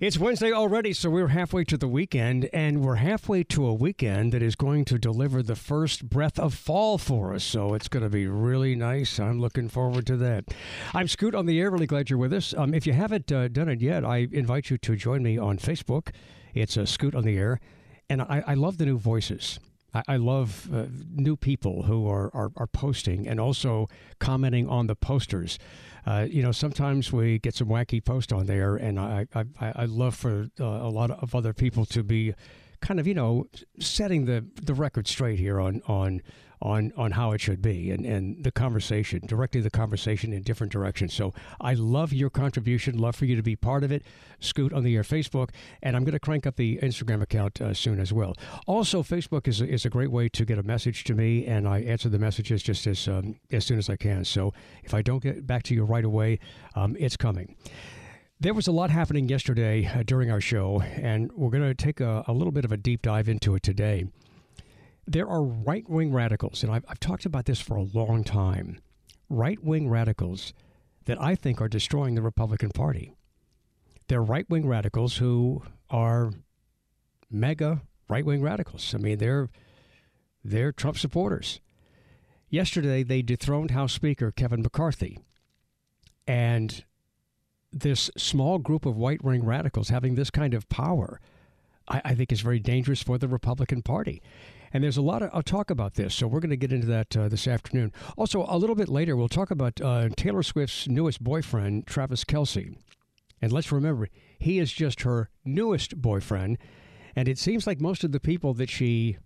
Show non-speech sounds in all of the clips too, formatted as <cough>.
It's Wednesday already, so we're halfway to the weekend, and we're halfway to a weekend that is going to deliver the first breath of fall for us. So it's going to be really nice. I'm looking forward to that. I'm Scoot on the air. Really glad you're with us. Um, if you haven't uh, done it yet, I invite you to join me on Facebook. It's a uh, Scoot on the air, and I, I love the new voices. I, I love uh, new people who are, are, are posting and also commenting on the posters. Uh, you know, sometimes we get some wacky post on there, and I I, I love for uh, a lot of other people to be kind of you know setting the the record straight here on on on on how it should be and and the conversation directing the conversation in different directions. So i love your contribution love for you to be part of it. Scoot on the air facebook and i'm going to crank up the instagram account uh, soon as well. Also facebook is a, is a great way to get a message to me and i answer the messages just as um, as soon as i can. So if i don't get back to you right away um, it's coming. There was a lot happening yesterday uh, during our show, and we're going to take a, a, little bit of a deep dive into it today. There are right wing radicals, and I've, I've talked about this for a long time right wing radicals that I think are destroying the Republican Party. They're right wing radicals who are MAGA right wing radicals. I mean, they're, they're Trump supporters. Yesterday, they dethroned House Speaker Kevin McCarthy. And this small group of white wing radicals having this kind of power, I, I, think is very dangerous for the Republican Party. And there's a lot of I'll talk about this, so we're going to get into that uh, this afternoon. Also, a little bit later, we'll talk about uh, Taylor Swift's newest boyfriend, Travis Kelce. And let's remember, he is just her newest boyfriend. And it seems like most of the people that she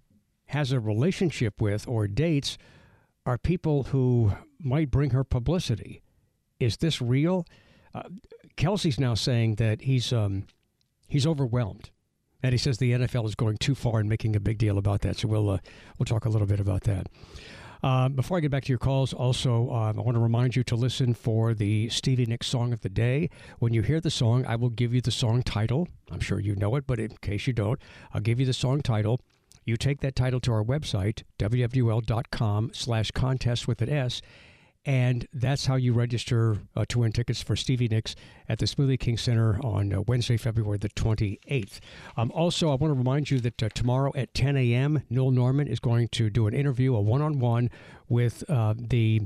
has a relationship with or dates are people who might bring her publicity. Is this real? Uh, Kelce's now saying that he's um, he's overwhelmed, and he says the NFL is going too far and making a big deal about that. So we'll uh, we'll talk a little bit about that. Uh, before I get back to your calls, also, um, I want to remind you to listen for the Stevie Nicks song of the day. When you hear the song, I will give you the song title. I'm sure you know it, but in case you don't, I'll give you the song title. You take that title to our website, wwl.com slash contest with an S, and that's how you register uh, to win tickets for Stevie Nicks at the Smoothie King Center on uh, Wednesday, February the 28th. Um, also, I want to remind you that uh, tomorrow at 10 a.m., Newell Normand is going to do an interview, a one on one with uh, the,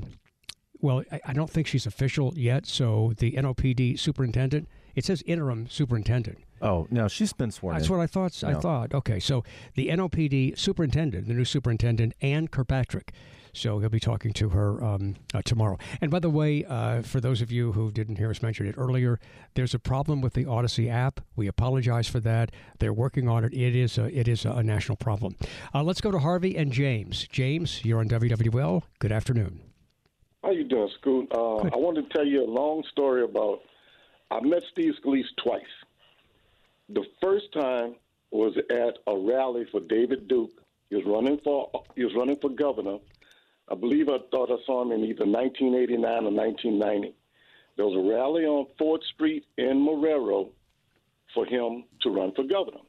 well, I, I, don't think she's official yet, so the NOPD superintendent. It says interim superintendent. Oh no, she's been sworn. That's in. what I thought. I thought. Okay, so the NOPD superintendent, the new superintendent, Anne Kirkpatrick so he'll be talking to her um, uh, tomorrow. And by the way, uh, for those of you who didn't hear us mention it earlier, there's a problem with the Audacy app. We apologize for that. They're working on it. It is a, it is a national problem. Uh, let's go to Harvey and James. James, you're on WWL. Good afternoon. How you doing, Scoot? Uh, I wanted to tell you a long story about. I met Steve Scalise twice. The first time was at a rally for David Duke. He was running for he was running for governor I believe I thought I saw him in either 1989 or 1990. There was a rally on 4th Street in Marrero for him to run for governor.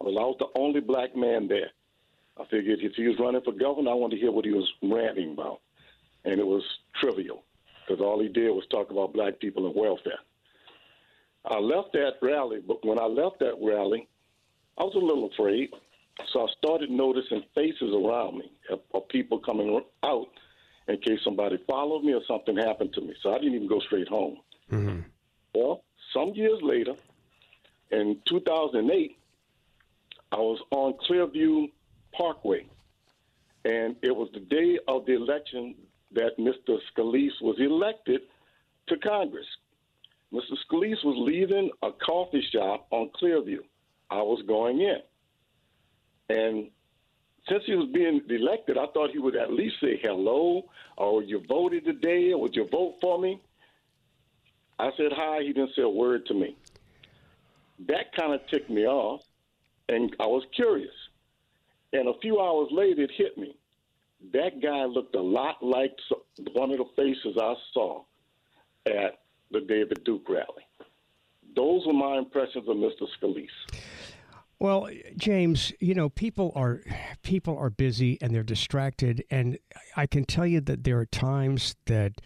Well, I was the only black man there. I figured if he was running for governor, I wanted to hear what he was ranting about. And it was trivial because all he did was talk about black people and welfare. I left that rally, but when I left that rally, I was a little afraid so I started noticing faces around me of, people coming out in case somebody followed me or something happened to me. So I didn't even go straight home. Mm-hmm. Well, some years later, In 2008, I was on Clearview Parkway, and it was the day of the election that Mr. Scalise was elected to Congress. Mr. Scalise was leaving a coffee shop on Clearview. I was going in. And since he was being elected, I thought he would at least say hello, or you voted today, or would you vote for me? I said hi. He didn't say a word to me. That kind of ticked me off, and I was curious. And a few hours later, it hit me. That guy looked a lot like one of the faces I saw at the David Duke rally. Those were my impressions of Mr. Scalise. Well, James, you know, people are people are busy and they're distracted and I can tell you that there are times that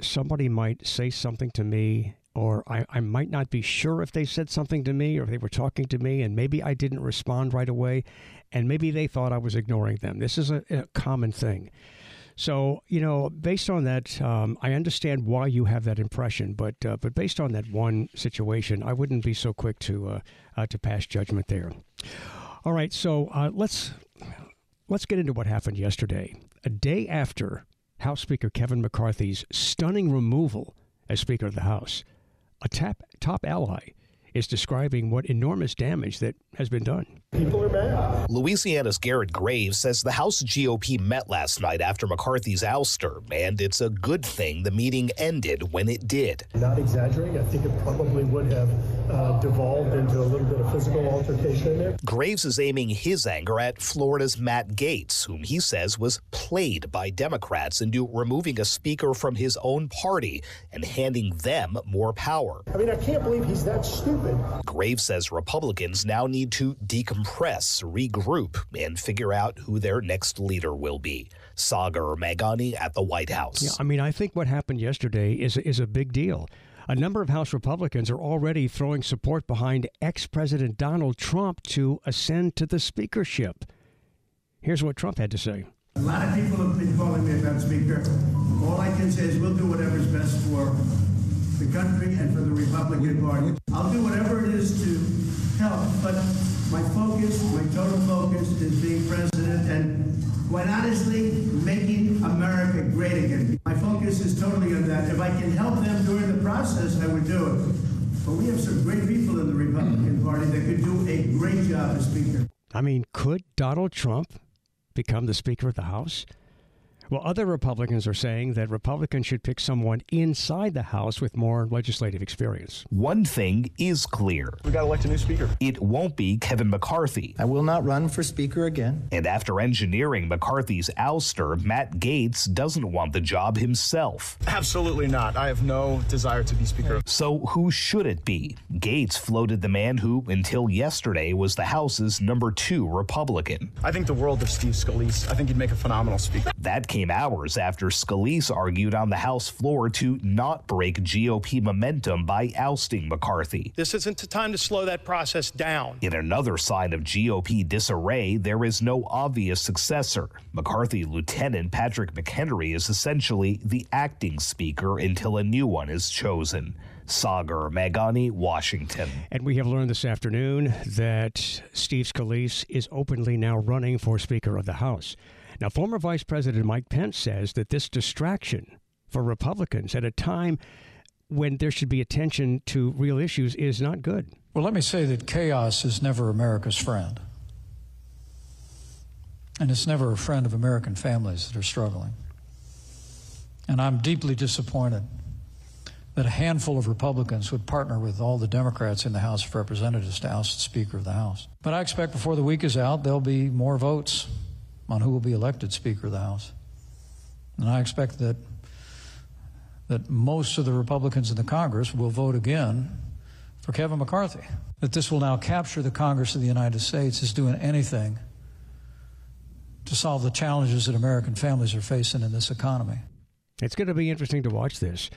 somebody might say something to me or I, I might not be sure if they said something to me or if they were talking to me and maybe I didn't respond right away and maybe they thought I was ignoring them. This is a, a common thing. So you know, based on that, um, I understand why you have that impression, but uh, but based on that one situation, I wouldn't be so quick to uh, uh, to pass judgment there. All right, so uh, let's let's get into what happened yesterday. A day after House Speaker Kevin McCarthy's stunning removal as Speaker of the House, a tap, top ally is describing what enormous damage that has been done. People are mad. Louisiana's Garrett Graves says the House GOP met last night after McCarthy's ouster, and it's a good thing the meeting ended when it did. Not exaggerating, I think it probably would have uh, devolved into a little bit of physical altercation in there. Graves is aiming his anger at Florida's Matt Gaetz, whom he says was played by Democrats into removing a speaker from his own party and handing them more power. I mean, I can't believe he's that stupid. Graves says Republicans now need to decompress, regroup, and figure out who their next leader will be. Sagar Meghani at the White House. Yeah, I mean, I think what happened yesterday is is a big deal. A number of House Republicans are already throwing support behind ex President Donald Trump to ascend to the speakership. Here's what Trump had to say. A lot of people have been calling me about Speaker. All I can say is we'll do whatever's best for the country and for the Republican Party. I'll do whatever it is to help, but my focus, my total focus is being president and quite honestly, making America great again. My focus is totally on that. If I can help them during the process, I would do it. But we have some great people in the Republican Party that could do a great job as Speaker. I mean, could Donald Trump become the Speaker of the House? Well, other Republicans are saying that Republicans should pick someone inside the House with more legislative experience. One thing is clear we got to elect a new Speaker. It won't be Kevin McCarthy. I will not run for Speaker again. And after engineering McCarthy's ouster, Matt Gaetz doesn't want the job himself. Absolutely not. I have no desire to be Speaker. So who should it be? Gaetz floated the man who, until yesterday, was the House's number two Republican. I think the world of Steve Scalise. I think he'd make a phenomenal Speaker. That came came hours after Scalise argued on the House floor to not break GOP momentum by ousting McCarthy. This isn't the time to slow that process down. In another sign of GOP disarray, there is no obvious successor. McCarthy Lieutenant Patrick McHenry is essentially the acting speaker until a new one is chosen. Sagar Meghani, Washington. And we have learned this afternoon that Steve Scalise is openly now running for Speaker of the House. Now, former Vice President Mike Pence says that this distraction for Republicans at a time when there should be attention to real issues is not good. Well, let me say that chaos is never America's friend. And it's never a friend of American families that are struggling. And I'm deeply disappointed that a handful of Republicans would partner with all the Democrats in the House of Representatives to oust the Speaker of the House. But I expect before the week is out, there'll be more votes on who will be elected Speaker of the House. And I expect that that most of the Republicans in the Congress will vote again for Kevin McCarthy. That this will now capture the Congress of the United States as doing anything to solve the challenges that American families are facing in this economy. It's going to be interesting to watch this.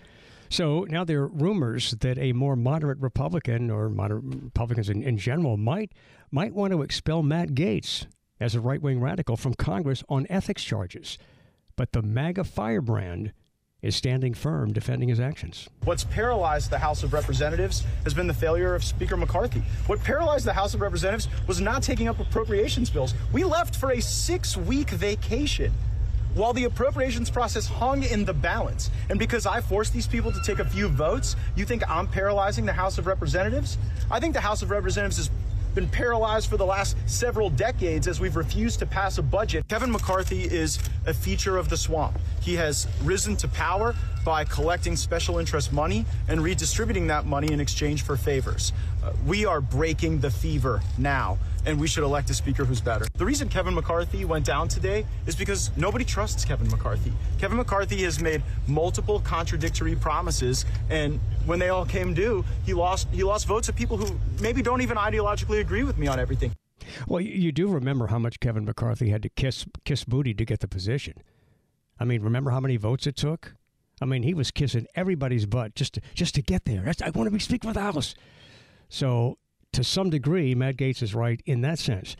So now there are rumors that a more moderate Republican or moderate Republicans in, in general might might want to expel Matt Gaetz as a right wing radical from Congress on ethics charges. But the MAGA firebrand is standing firm defending his actions. What's paralyzed the House of Representatives has been the failure of Speaker McCarthy. What paralyzed the House of Representatives was not taking up appropriations bills. We left for a six week vacation while the appropriations process hung in the balance. And because I forced these people to take a few votes, you think I'm paralyzing the House of Representatives? I think the House of Representatives is been paralyzed for the last several decades as we've refused to pass a budget. Kevin McCarthy is a feature of the swamp. He has risen to power by collecting special interest money and redistributing that money in exchange for favors. Uh, we are breaking the fever now, and we should elect a speaker who's better. The reason Kevin McCarthy went down today is because nobody trusts Kevin McCarthy. Kevin McCarthy has made multiple contradictory promises, and when they all came due, he lost he lost votes of people who maybe don't even ideologically agree with me on everything. Well, you do remember how much Kevin McCarthy had to kiss kiss booty to get the position. I mean, remember how many votes it took? I mean, he was kissing everybody's butt just to, just to get there. I want to be Speaker of the House. So, to some degree, Matt Gaetz is right in that sense.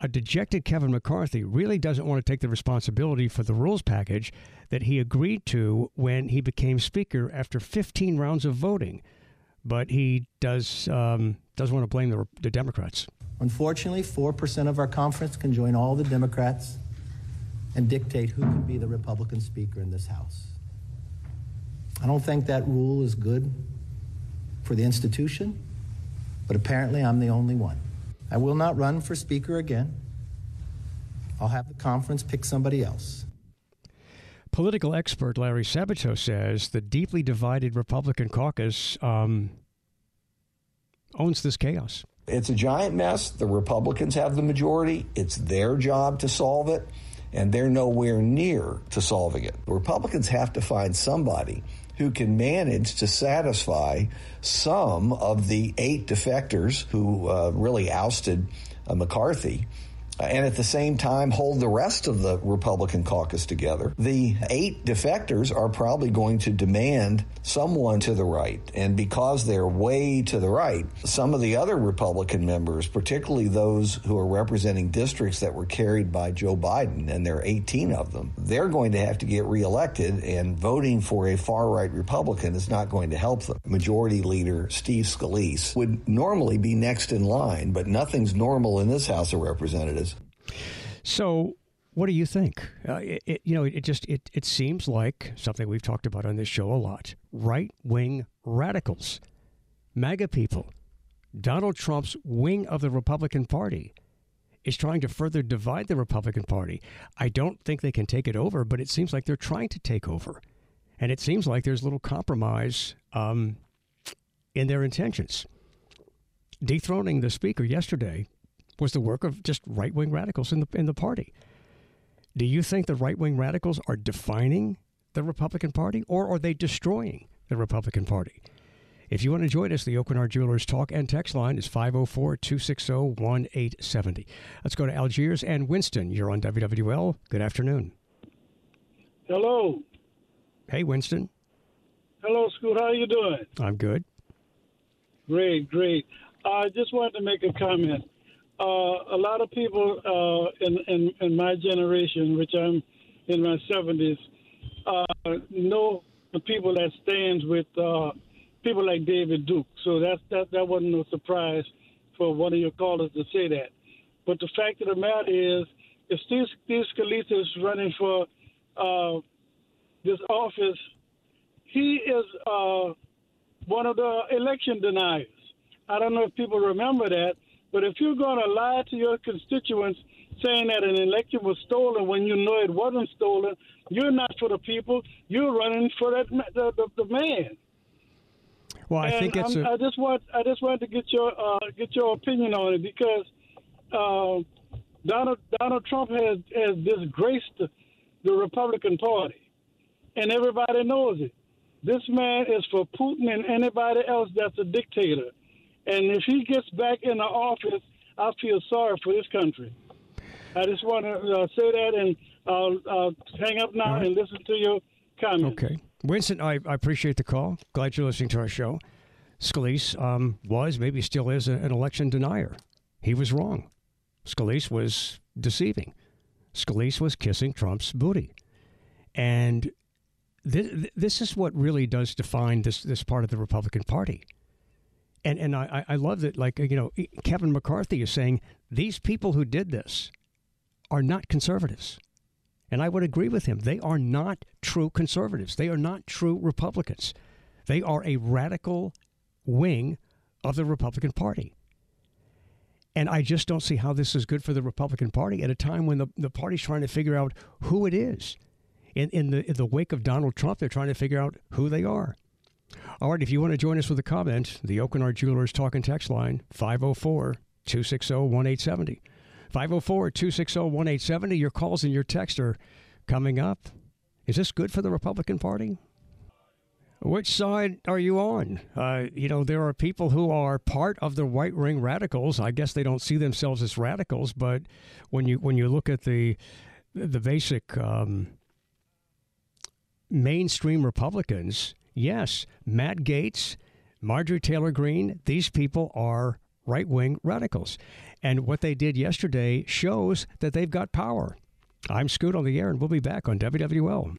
A dejected Kevin McCarthy really doesn't want to take the responsibility for the rules package that he agreed to when he became Speaker after 15 rounds of voting. But he does um, does want to blame the, the Democrats. Unfortunately, 4% of our conference can join all the Democrats and dictate who can be the Republican Speaker in this House. I don't think that rule is good for the institution, but apparently I'm the only one. I will not run for Speaker again. I'll have the conference pick somebody else. Political expert Larry Sabato says the deeply divided Republican caucus um, owns this chaos. It's a giant mess. The Republicans have the majority. It's their job to solve it, and they're nowhere near to solving it. The Republicans have to find somebody who can manage to satisfy some of the eight defectors who uh, really ousted uh, McCarthy and at the same time hold the rest of the Republican caucus together. The eight defectors are probably going to demand someone to the right. And because they're way to the right, some of the other Republican members, particularly those who are representing districts that were carried by Joe Biden, and there are 18 of them, they're going to have to get reelected, and voting for a far right Republican is not going to help them. Majority Leader Steve Scalise would normally be next in line, but nothing's normal in this House of Representatives. So, what do you think? Uh, it, it, you know, it just it it seems like something we've talked about on this show a lot. Right wing radicals, MAGA people, Donald Trump's wing of the Republican Party is trying to further divide the Republican Party. I don't think they can take it over, but it seems like they're trying to take over, and it seems like there's little compromise um, in their intentions. Dethroning the speaker yesterday was the work of just right wing radicals in the in the party. Do you think the right wing radicals are defining the Republican Party or are they destroying the Republican Party? If you want to join us, the Aucoin Jewelers talk and text line is 504 260 1870. Let's go to Algiers and Winston. You're on WWL. Good afternoon. Hello. Hey, Winston. Hello, Scoot. How are you doing? I'm good. Great, great. I just wanted to make a comment uh, a lot of people uh, in, in, in my generation, which I'm in my 70s, uh, know the people that stands with uh, people like David Duke. So that that that wasn't no surprise for one of your callers to say that. But the fact of the matter is, if Steve, Steve Scalise is running for uh, this office, he is uh, one of the election deniers. I don't know if people remember that, but if you're going to lie to your constituents saying that an election was stolen when you know it wasn't stolen, you're not for the people. You're running for that the, the, the man. Well, I and think it's. A- I just want I just wanted to get your uh, get your opinion on it because uh, Donald Donald Trump has has disgraced the, the Republican Party, and everybody knows it. This man is for Putin and anybody else that's a dictator. And if he gets back in the office, I feel sorry for this country. I just want to uh, say that, and I'll, I'll hang up now and listen to your comments. Okay. Winston, I, I appreciate the call. Glad you're listening to our show. Scalise um, was, maybe still is, a- an election denier. He was wrong. Scalise was deceiving. Scalise was kissing Trump's booty. And this, this is what really does define this this part of the Republican Party. And and I, I love that like you know Kevin McCarthy is saying these people who did this are not conservatives. And I would agree with him. They are not true conservatives. They are not true Republicans. They are a radical wing of the Republican Party. And I just don't see how this is good for the Republican Party at a time when the, the party's trying to figure out who it is. In, in, the, in the wake of Donald Trump, they're trying to figure out who they are. All right, if you want to join us with a comment, the Aucoin Jewelers Talk and Text line, 504 260 1870. 504 260 1870. Your calls and your texts are coming up. Is this good for the Republican Party? Which side are you on? Uh, you know, there are people who are part of the right wing radicals. I guess they don't see themselves as radicals, but when you when you look at the the basic um, mainstream Republicans, yes, Matt Gaetz, Marjorie Taylor Greene, these people are right wing radicals, and what they did yesterday shows that they've got power. I'm Scoot on the air, and we'll be back on WWL.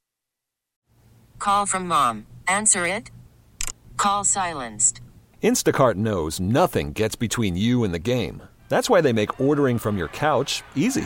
Call from mom. Answer it. Call silenced. Instacart knows nothing gets between you and the game. That's why they make ordering from your couch easy.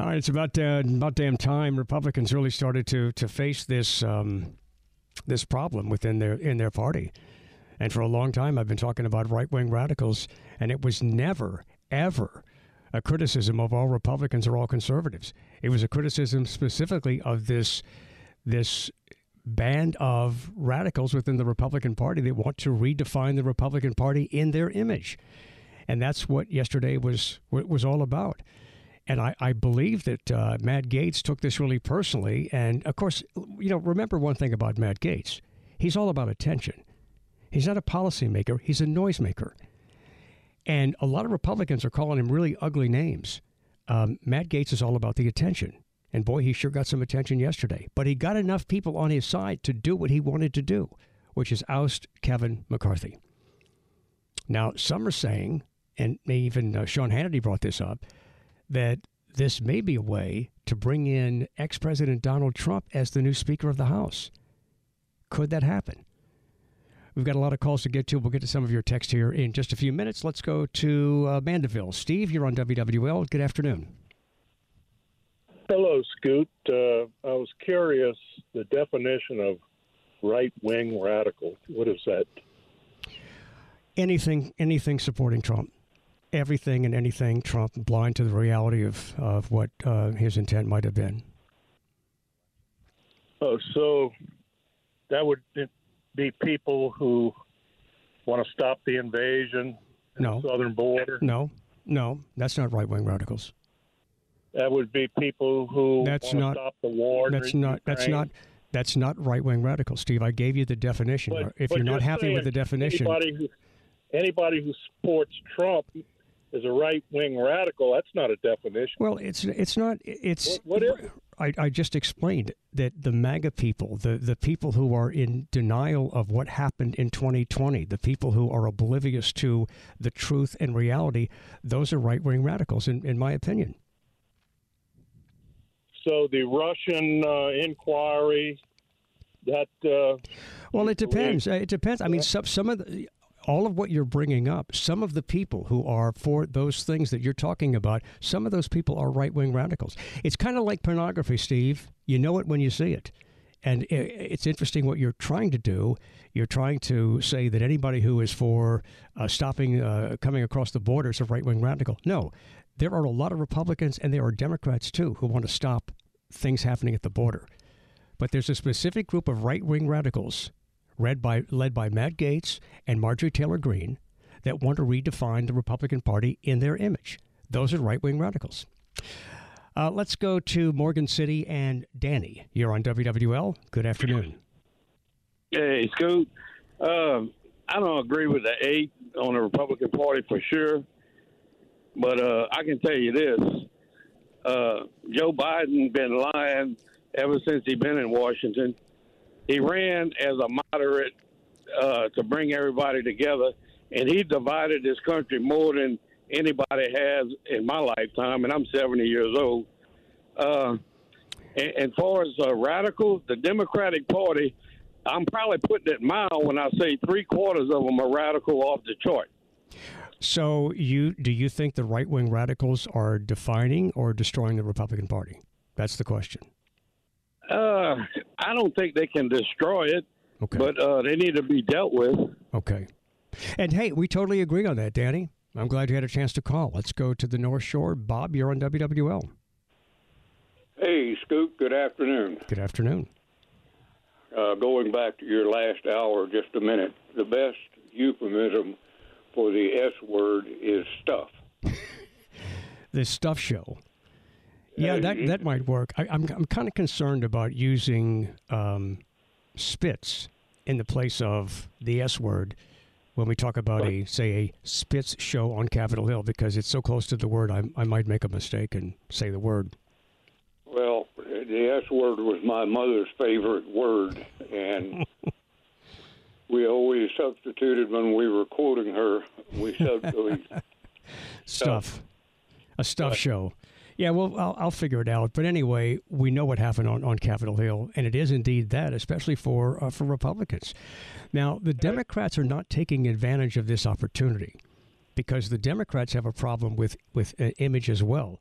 All right, it's about uh, about damn time Republicans really started to to face this um, this problem within their in their party. And for a long time, I've been talking about right wing radicals, and it was never ever a criticism of all Republicans or all conservatives. It was a criticism specifically of this this band of radicals within the Republican Party that want to redefine the Republican Party in their image, and that's what yesterday was was all about. And I, I believe that uh, Matt Gaetz took this really personally. And of course, you know, remember one thing about Matt Gaetz: he's all about attention. He's not a policymaker, he's a noisemaker. And a lot of Republicans are calling him really ugly names. Um, Matt Gaetz is all about the attention. And boy, he sure got some attention yesterday. But he got enough people on his side to do what he wanted to do, which is oust Kevin McCarthy. Now, some are saying, and even uh, Sean Hannity brought this up, that this may be a way to bring in ex President Donald Trump as the new Speaker of the House. Could that happen? We've got a lot of calls to get to. We'll get to some of your text here in just a few minutes. Let's go to uh, Mandeville. Steve, you're on WWL. Good afternoon. Hello, Scoot. Uh, I was curious the definition of right wing radical. What is that? Anything, anything supporting Trump everything and anything Trump, blind to the reality of, of what uh, his intent might have been. Oh, so that would be people who want to stop the invasion no. the southern border? No, no, that's not right wing radicals. That would be people who that's not, stop the war. That's not. That's not. That's not right wing radicals, Steve. I gave you the definition. But, if but you're not happy saying with the definition, anybody who, anybody who supports Trump is a right wing radical. That's not a definition. Well, it's it's not. It's what, what is? I, I just explained that the MAGA people, the, the people who are in denial of what happened in 2020, the people who are oblivious to the truth and reality, those are right wing radicals, in, in my opinion. So the Russian uh, inquiry, that. Uh, well, it depends. It depends. I mean, some some of the all of what you're bringing up, some of the people who are for those things that you're talking about, some of those people are right wing radicals. It's kind of like pornography, Steve. You know it when you see it. And it's interesting what you're trying to do. You're trying to say that anybody who is for uh, stopping uh, coming across the borders a right wing radical. No, there are a lot of Republicans and there are Democrats too who want to stop things happening at the border. But there's a specific group of right wing radicals led by, led by Matt Gaetz and Marjorie Taylor Greene that want to redefine the Republican Party in their image. Those are right wing radicals. Uh, let's go to Morgan City and Danny. You're on WWL. Good afternoon. Hey, Scoot. Um, I don't agree with the eight on the Republican Party for sure, but uh, I can tell you this: uh, Joe Biden been lying ever since he been in Washington. He ran as a moderate uh, to bring everybody together, and he divided this country more than anybody has in my lifetime, and I'm 70 years old. Uh, and, and far as uh, radical, the Democratic Party, I'm probably putting it mild when I say three quarters of them are radical off the chart. So, you do you think the right wing radicals are defining or destroying the Republican Party? That's the question. Uh, I don't think they can destroy it, okay. but uh, they need to be dealt with. Okay. And hey, we totally agree on that, Danny. I'm glad you had a chance to call. Let's go to the North Shore. Bob, you're on WWL. Hey, Scoop, good afternoon. Good afternoon. Uh, going back to your last hour, just a minute, the best euphemism for the S word is stuff. <laughs> the stuff show. Yeah, that, that might work. I, am I'm, I'm kind of concerned about using um, spits in the place of the S word when we talk about a say a Spitz show on Capitol Hill because it's so close to the word I, I might make a mistake and say the word. Well, the S word was my mother's favorite word, and <laughs> we always substituted when we were quoting her. We <laughs> substituted stuff, a stuff show. Yeah, well, I'll, I'll, figure it out. But anyway, we know what happened on, on Capitol Hill, and it is indeed that, especially for uh, for Republicans. Now, the Democrats are not taking advantage of this opportunity because the Democrats have a problem with with uh, image as well.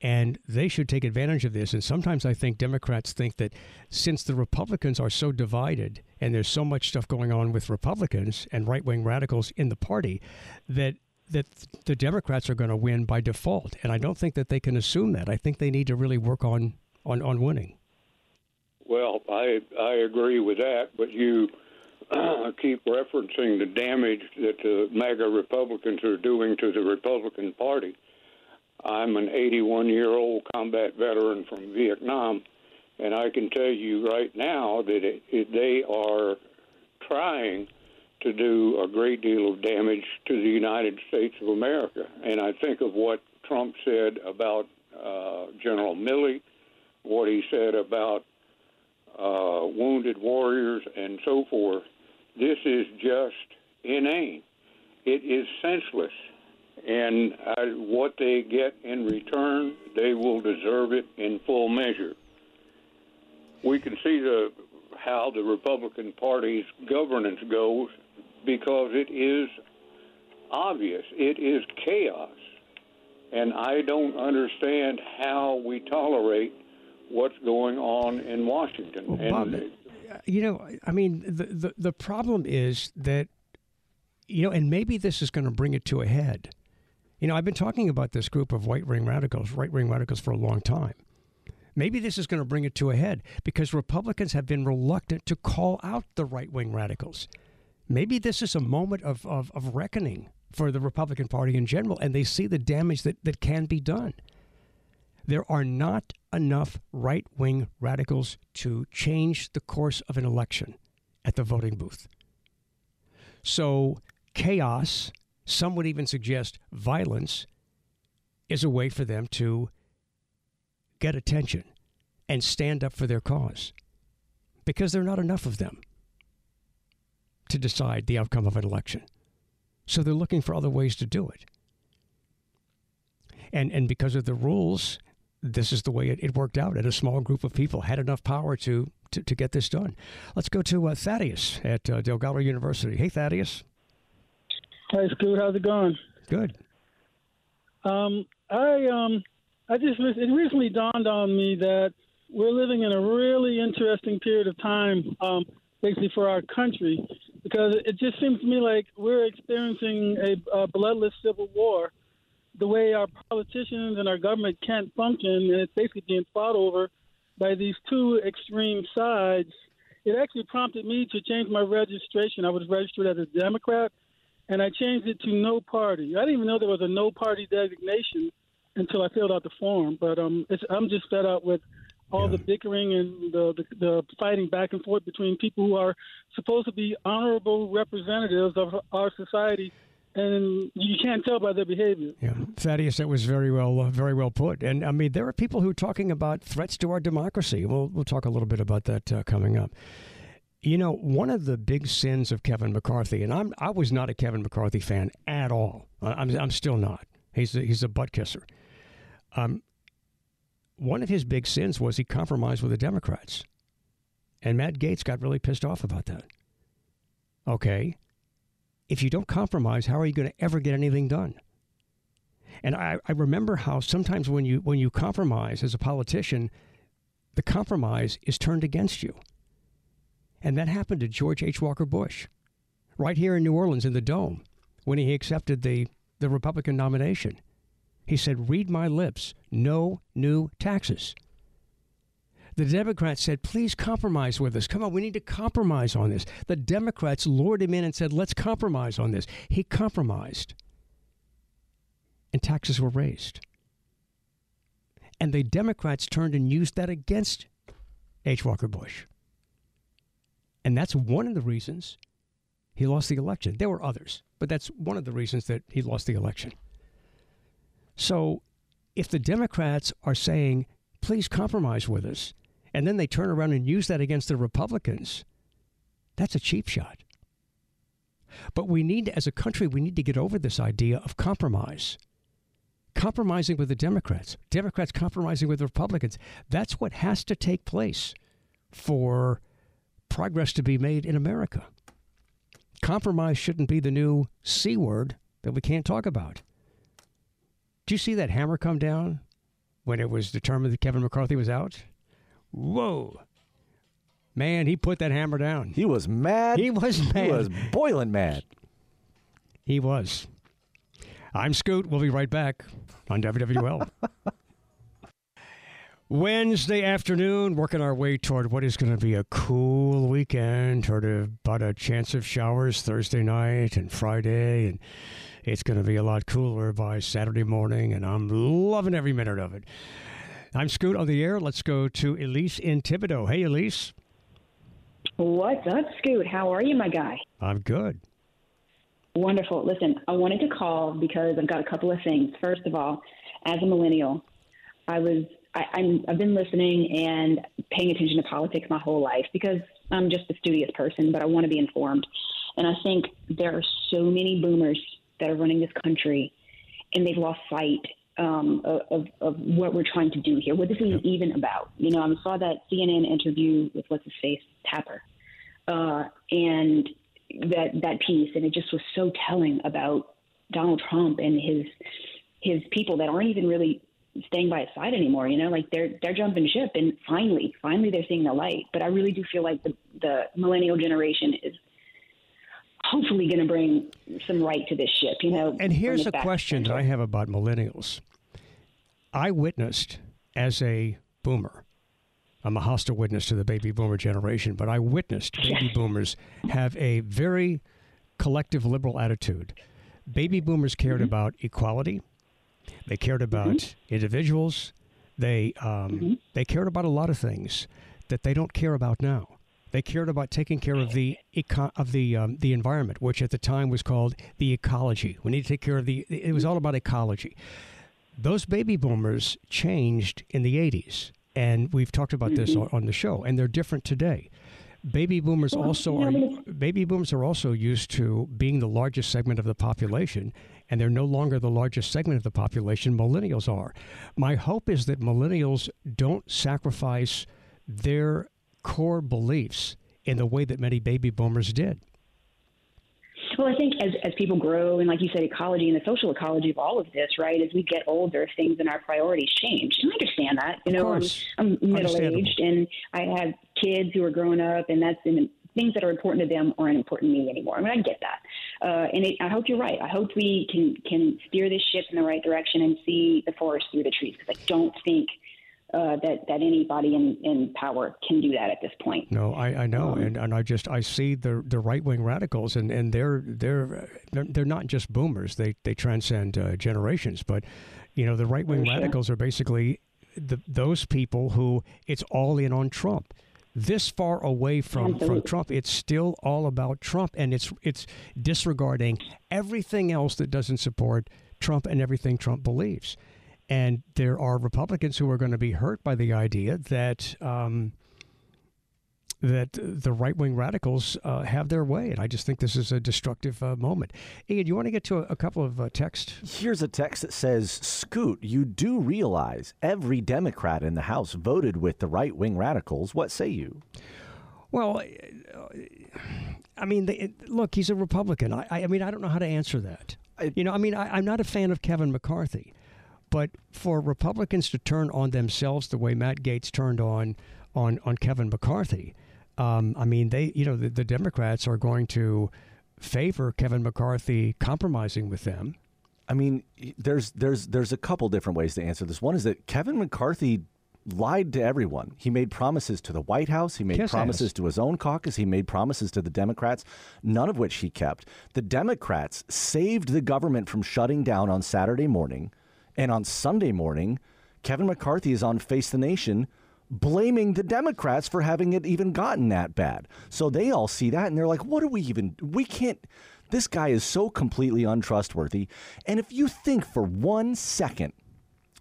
And they should take advantage of this. And sometimes I think Democrats think that since the Republicans are so divided and there's so much stuff going on with Republicans and right wing radicals in the party, that that the Democrats are going to win by default. And I don't think that they can assume that. I think they need to really work on on, on winning. Well, I I agree with that, but you <clears throat> keep referencing the damage that the MAGA Republicans are doing to the Republican Party. I'm an 81 year old combat veteran from Vietnam, and I can tell you right now that it, it, they are trying to do a great deal of damage to the United States of America. And I think of what Trump said about uh, General Milley, what he said about uh, wounded warriors, and so forth. This is just inane. It is senseless. And I, what they get in return, they will deserve it in full measure. We can see the how the Republican Party's governance goes because it is obvious. It is chaos. And I don't understand how we tolerate what's going on in Washington. Well, and Bob, you know, I mean, the, the, the problem is that, you know, and maybe this is going to bring it to a head. You know, I've been talking about this group of white wing radicals, right wing radicals, for a long time. Maybe this is going to bring it to a head because Republicans have been reluctant to call out the right wing radicals. Maybe this is a moment of, of, of reckoning for the Republican Party in general, and they see the damage that, that can be done. There are not enough right wing radicals to change the course of an election at the voting booth. So, chaos, some would even suggest violence, is a way for them to get attention and stand up for their cause because there are not enough of them to decide the outcome of an election. So they're looking for other ways to do it. And, and because of the rules this is the way it, it, worked out. And a small group of people had enough power to to, to get this done. Let's go to uh, Thaddeus at uh, Delgado University. Hey, Thaddeus. Hi, Scoot. How's it going? Good. Um, I um, I just it recently dawned on me that we're living in a really interesting period of time, um, basically for our country, because it just seems to me like we're experiencing a, a bloodless civil war the way our politicians and our government can't function, and it's basically being fought over by these two extreme sides, it actually prompted me to change my registration. I was registered as a Democrat, and I changed it to no party. I didn't even know there was a no party designation until I filled out the form. But um, it's, I'm just fed up with all the bickering and the, the the fighting back and forth between people who are supposed to be honorable representatives of our society and you can't tell by their behavior. Yeah, Thaddeus, that was very well, uh, very well put. And I mean, there are people who are talking about threats to our democracy. We'll we'll talk a little bit about that uh, coming up. You know, one of the big sins of Kevin McCarthy, and I'm I was not a Kevin McCarthy fan at all. I'm I'm still not. He's a, he's a butt kisser. Um, one of his big sins was he compromised with the Democrats, and Matt Gaetz got really pissed off about that. Okay, if you don't compromise, how are you going to ever get anything done? And I, I remember how sometimes when you when you compromise as a politician, the compromise is turned against you. And that happened to George H. Walker Bush, right here in New Orleans in the Dome, when he accepted the, the Republican nomination. He said, Read my lips, no new taxes. The Democrats said, please compromise with us. Come on, we need to compromise on this. The Democrats lured him in and said, let's compromise on this. He compromised. And taxes were raised. And the Democrats turned and used that against H. Walker Bush. And that's one of the reasons he lost the election. There were others, but that's one of the reasons that he lost the election. So if the Democrats are saying, please compromise with us, and then they turn around and use that against the Republicans, that's a cheap shot. But we need, as a country, we need to get over this idea of compromise. Compromising with the Democrats, Democrats compromising with the Republicans. That's what has to take place for progress to be made in America. Compromise shouldn't be the new C word that we can't talk about. Did you see that hammer come down when it was determined that Kevin McCarthy was out? Whoa. Man, he put that hammer down. He was mad. He was mad. He was boiling mad. He was. I'm Scoot. We'll be right back on WWL. <laughs> Wednesday afternoon, working our way toward what is going to be a cool weekend, toward about a chance of showers Thursday night and Friday, and it's going to be a lot cooler by Saturday morning, and I'm loving every minute of it. I'm Scoot on the air. Let's go to Elise in Thibodaux. Hey, Elise. What's up, Scoot? How are you, my guy? I'm good. Wonderful. Listen, I wanted to call because I've got a couple of things. First of all, as a millennial, I was I, I'm I've been listening and paying attention to politics my whole life because I'm just a studious person, but I want to be informed. And I think there are so many boomers that are running this country, and they've lost sight um, of, of what we're trying to do here, what this is even about. You know, I saw that CNN interview with what's his face Tapper, uh, and that that piece, and it just was so telling about Donald Trump and his his people that aren't even really staying by his side anymore. You know, like they're they're jumping ship, and finally, finally, they're seeing the light. But I really do feel like the the millennial generation is hopefully going to bring some right to this ship. You know, and here's a question that I have about millennials. I witnessed as a boomer. I'm a hostile witness to the baby boomer generation, but I witnessed baby boomers have a very collective liberal attitude. Baby boomers cared mm-hmm. about equality. They cared about mm-hmm. individuals. They um, mm-hmm. they cared about a lot of things that they don't care about now. They cared about taking care of the eco- of the um, the environment, which at the time was called the ecology. We need to take care of the. It was all about ecology those baby boomers changed in the 80s. And we've talked about this mm-hmm. on the show, and they're different today. Baby boomers well, also are baby boomers are also used to being the largest segment of the population, and they're no longer the largest segment of the population. Millennials are. My hope is that millennials don't sacrifice their core beliefs in the way that many baby boomers did. Well, I think as, as people grow, and like you said, ecology and the social ecology of all of this, right? As we get older, things and our priorities change. And I understand that. You know, I'm, I'm middle aged, and I have kids who are growing up, and that's in things that are important to them aren't important to me anymore. I mean, I get that. Uh, and it, I hope you're right. I hope we can can steer this ship in the right direction and see the forest through the trees because I don't think uh, that that anybody in, in power can do that at this point. No, I, I know, Um, and, and I just I see the the right wing radicals, and, and they're they're they're not just boomers. They they transcend uh, generations. But you know, the right wing Sure. radicals are basically the those people who it's all in on Trump. This far away from, from Trump, it's still all about Trump, and it's it's disregarding everything else that doesn't support Trump and everything Trump believes. And there are Republicans who are going to be hurt by the idea that um, that the right wing radicals uh, have their way, and I just think this is a destructive uh, moment. Ian, you want to get to a, a couple of uh, texts? Here's a text that says, Scoot, you do realize every Democrat in the House voted with the right wing radicals. What say you? Well, uh, I mean, look, he's a Republican. I, I mean, I don't know how to answer that. you know, I mean, I, I'm not a fan of Kevin McCarthy, but for Republicans to turn on themselves the way Matt Gaetz turned on on on Kevin McCarthy, um, I mean, they, you know, the, the Democrats are going to favor Kevin McCarthy compromising with them. I mean, there's there's there's a couple different ways to answer this. One is that Kevin McCarthy lied to everyone. He made promises to the White House. He made he promises has. to his own caucus. He made promises to the Democrats, none of which he kept. The Democrats saved the government from shutting down on Saturday morning, and on Sunday morning, Kevin McCarthy is on Face the Nation blaming the Democrats for having it even gotten that bad. So they all see that and they're like, what are we even we can't this guy is so completely untrustworthy. And if you think for one second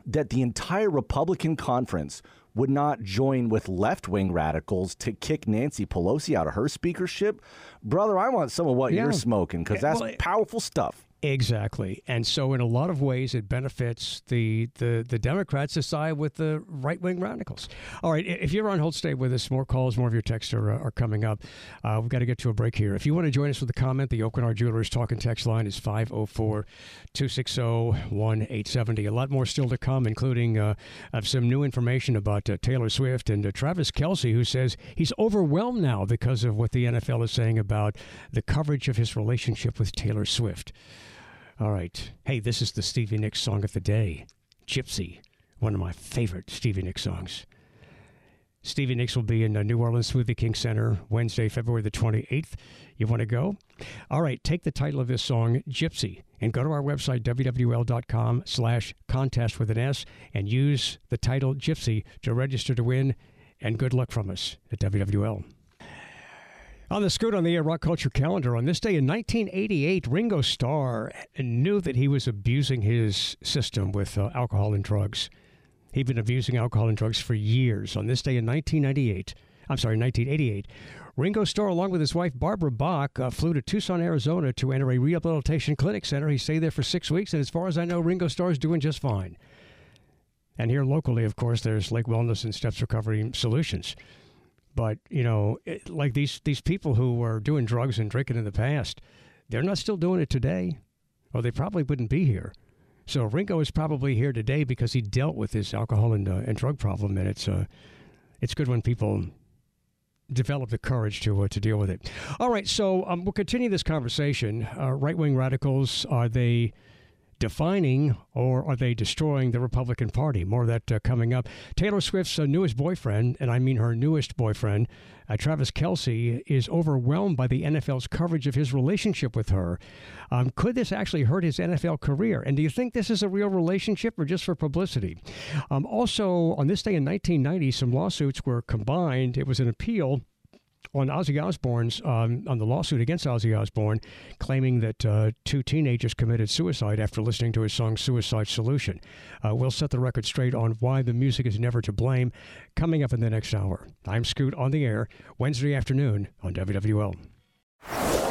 that the entire Republican conference would not join with left wing radicals to kick Nancy Pelosi out of her speakership, brother, I want some of what Yeah. you're smoking because eh, that's well, eh, powerful stuff. Exactly, and so in a lot of ways, it benefits the the, the Democrats to side with the right wing radicals. All right, if you're on hold, stay with us. More calls, more of your texts are, are coming up. Uh, we've got to get to a break here. If you want to join us with a comment, the Aucoin Jewelers talk and text line is 504 260 1870. A lot more still to come, including uh, uh, some new information about uh, Taylor Swift and uh, Travis Kelce, who says he's overwhelmed now because of what the NFL is saying about the coverage of his relationship with Taylor Swift. All right. Hey, this is the Stevie Nicks song of the day Gypsy, one of my favorite Stevie Nicks songs. Stevie Nicks will be in the New Orleans Smoothie King Center Wednesday, February the 28th. You want to go? All right, take the title of this song, Gypsy, and go to our website, wwl.com slash contest with an S, and use the title Gypsy to register to win. And good luck from us at WWL. On the Scoot on the Air Rock Culture calendar, on this day in 1988, Ringo Starr knew that he was abusing his system with uh, alcohol and drugs. He'd been abusing alcohol and drugs for years. On this day in 1998, I'm sorry, 1988, Ringo Starr, along with his wife Barbara Bach, uh, flew to Tucson, Arizona to enter a rehabilitation clinic center. He stayed there for six weeks, and as far as I know, Ringo Starr is doing just fine. And here locally, of course, there's Lake Wellness and Steps Recovery Solutions. But you know, it, like these these people who were doing drugs and drinking in the past, they're not still doing it today, or they probably wouldn't be here. So Ringo is probably here today because he dealt with his alcohol and, uh, and drug problem, and it's uh, it's good when people develop the courage to uh, to deal with it. All right, so um, we'll continue this conversation. Uh, right wing radicals are they defining or are they destroying the Republican Party? More of that uh, coming up. Taylor Swift's uh, newest boyfriend, and I mean her newest boyfriend, uh, Travis Kelce, is overwhelmed by the NFL's coverage of his relationship with her. Um, could this actually hurt his NFL career? And do you think this is a real relationship or just for publicity? Um, also, on this day in 1990, some lawsuits were combined. It was an appeal on Ozzy Osbourne's um, on the lawsuit against Ozzy Osbourne, claiming that uh, two teenagers committed suicide after listening to his song "Suicide Solution." Uh, we'll set the record straight on why the music is never to blame. Coming up in the next hour, I'm Scoot on the air Wednesday afternoon on WWL.